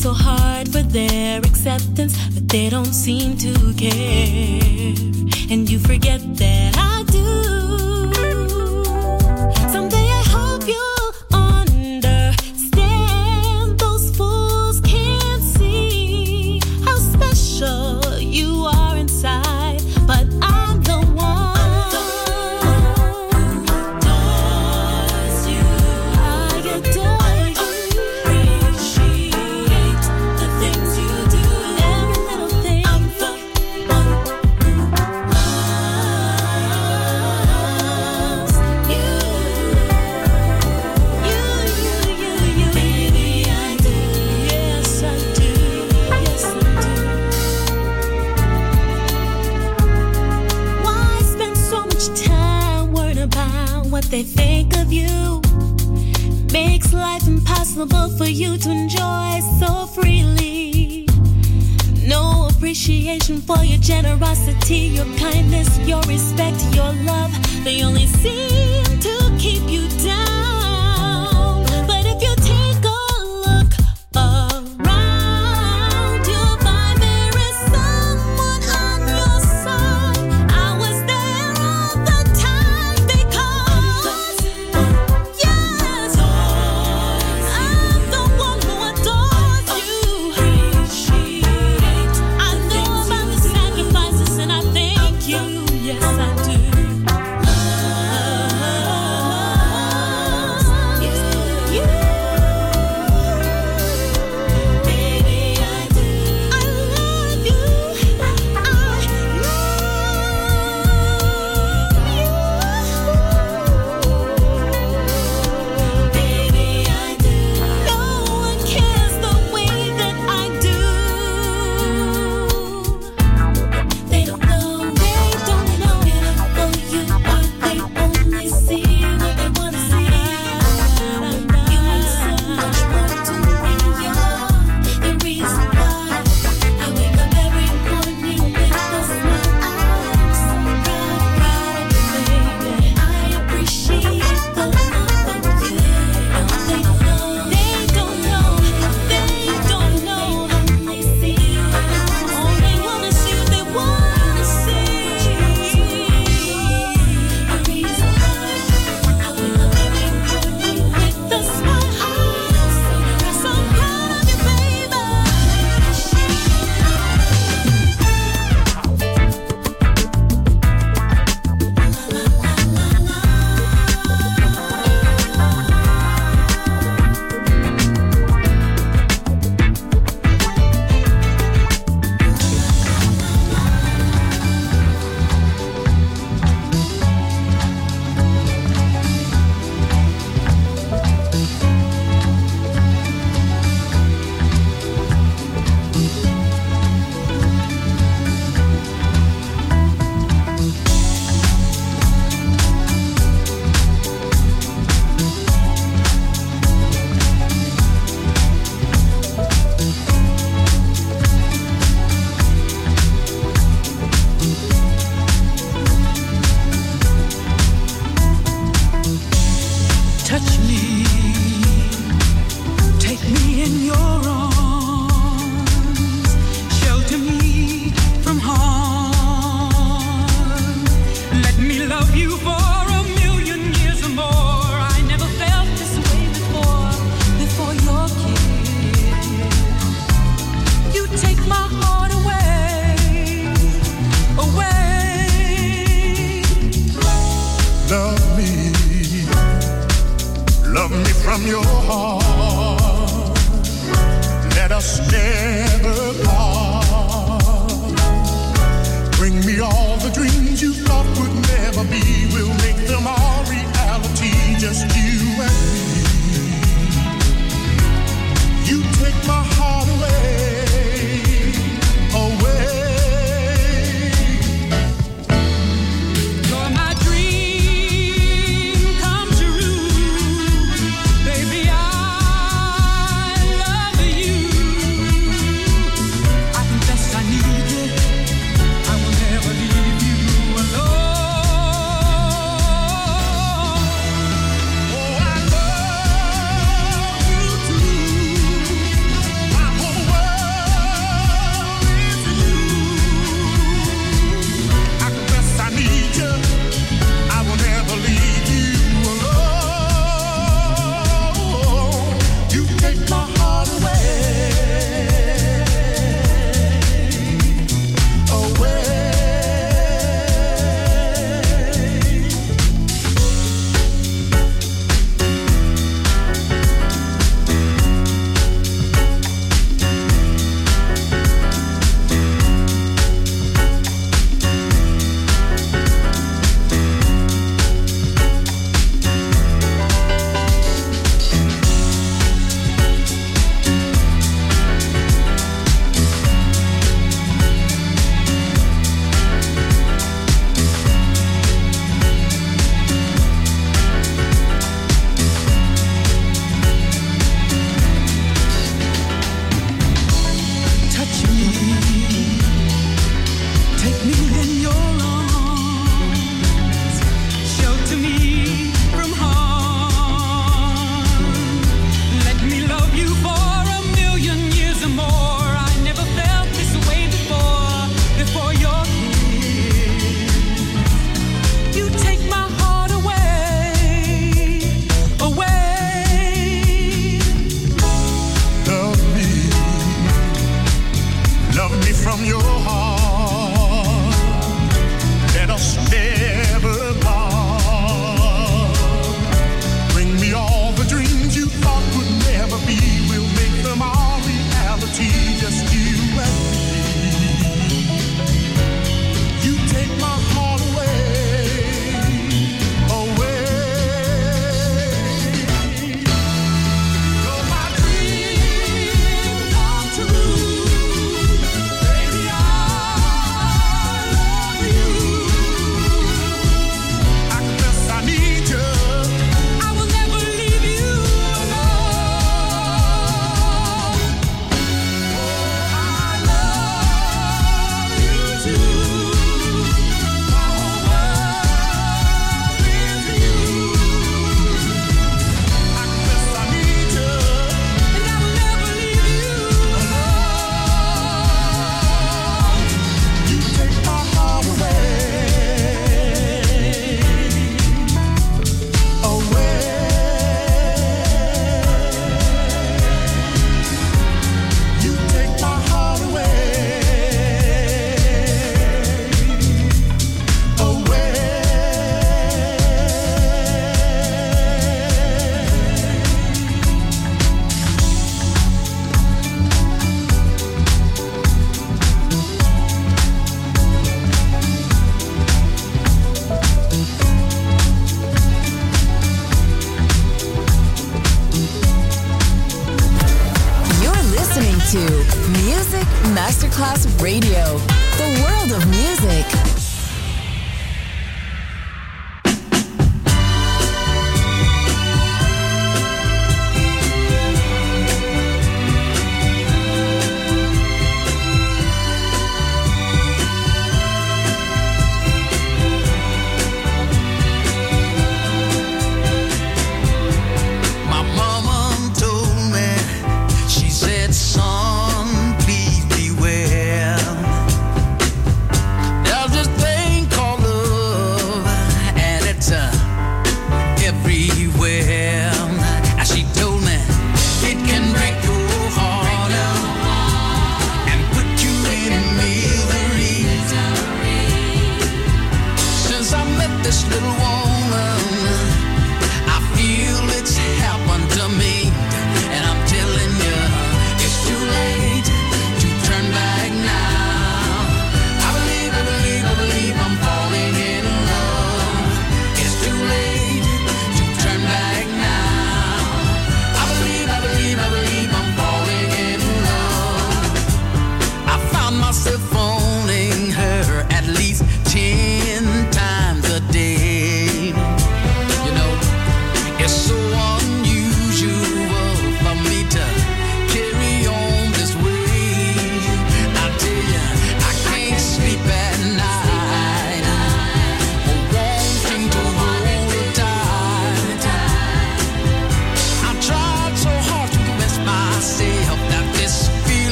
so hard for their acceptance, but they don't seem to care. And you forget that I do. generosity, your kindness, your respect, your love. They only see from your heart. Let us never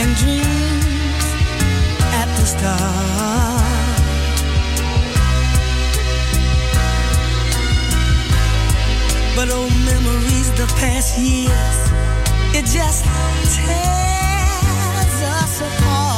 and dreams at the start. But old memories, the past years, it just tears us apart.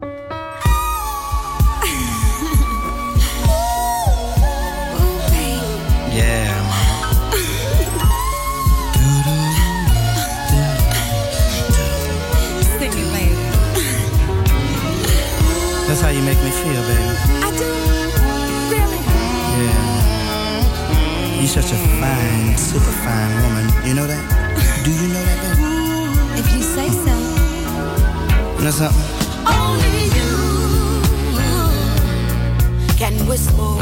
Know that? Do you know that, baby? If you say so. You know something? Only you can whisper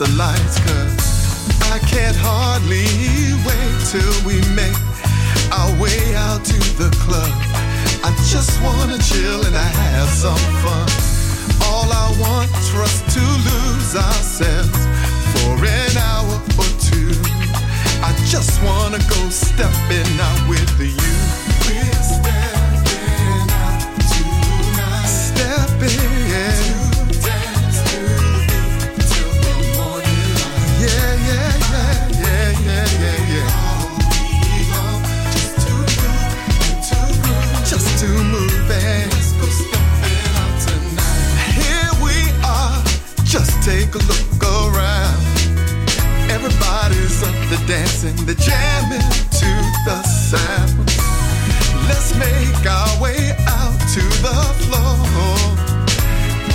the lights cause I can't hardly wait till we make our way out to the club. I just wanna chill and I have some fun. All I want is for us to lose ourselves for an hour or two. I just wanna go stepping out with you. We're stepping out tonight. Stepping, take a look around. Everybody's up to dancing, the jamming to the sound. Let's make our way out to the floor.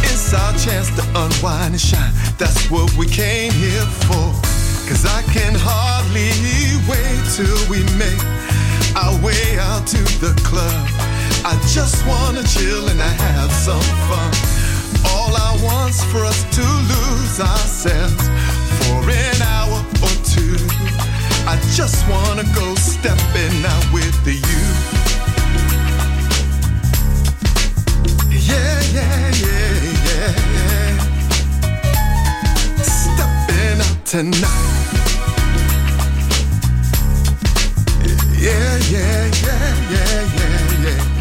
It's our chance to unwind and shine. That's what we came here for. Cause I can hardly wait till we make our way out to the club. I just wanna chill and I have some fun. All I want's for us to lose ourselves for an hour or two. I just wanna go stepping out with you. Yeah, yeah, yeah, yeah, yeah. Stepping out tonight. Yeah, yeah, yeah, yeah, yeah, yeah.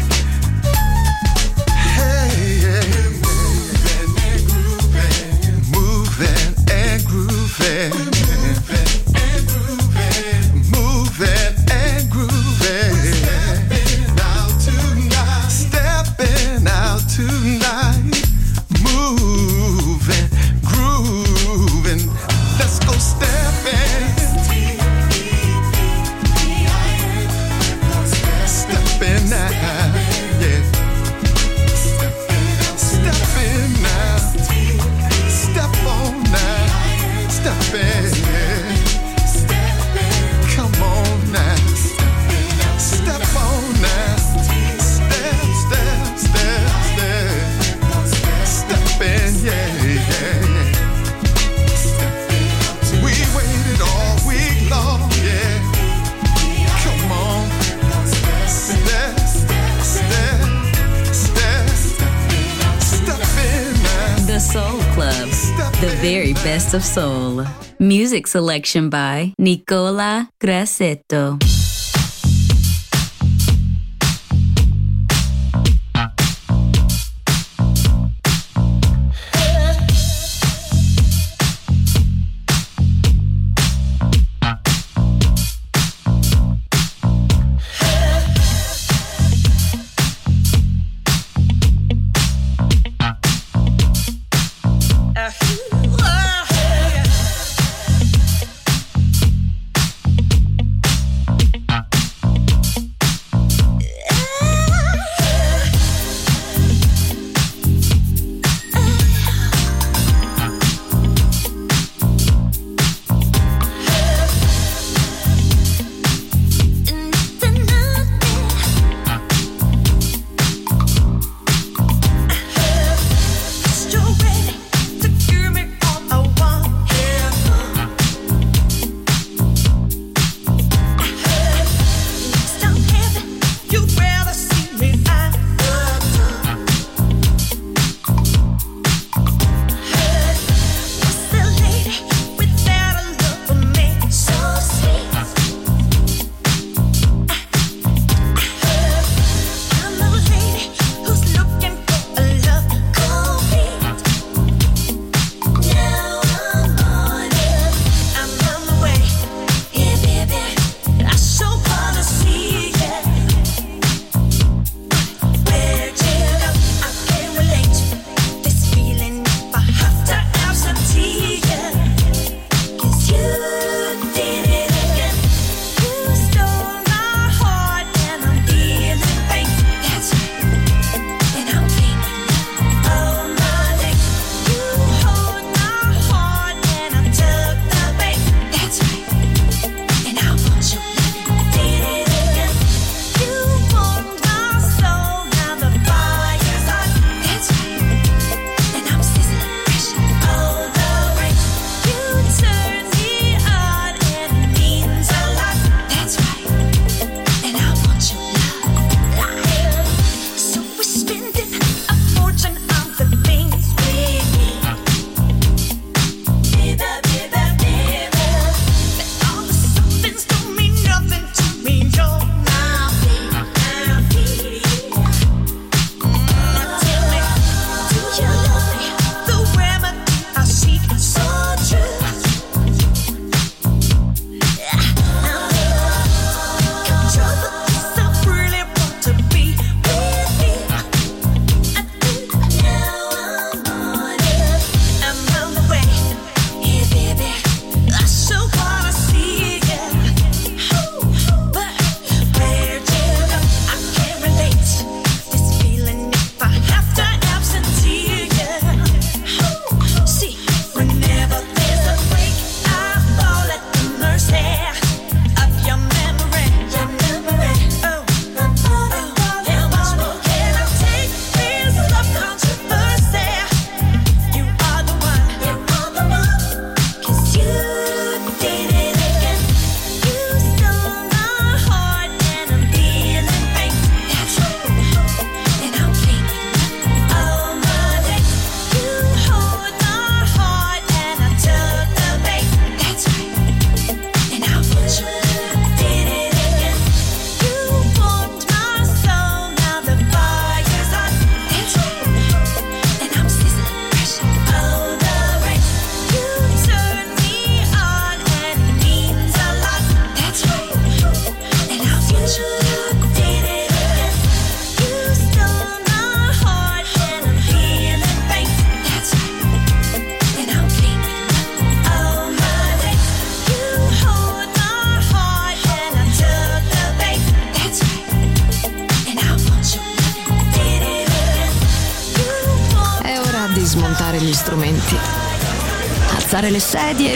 Soul. Music selection by Nicola Grassetto.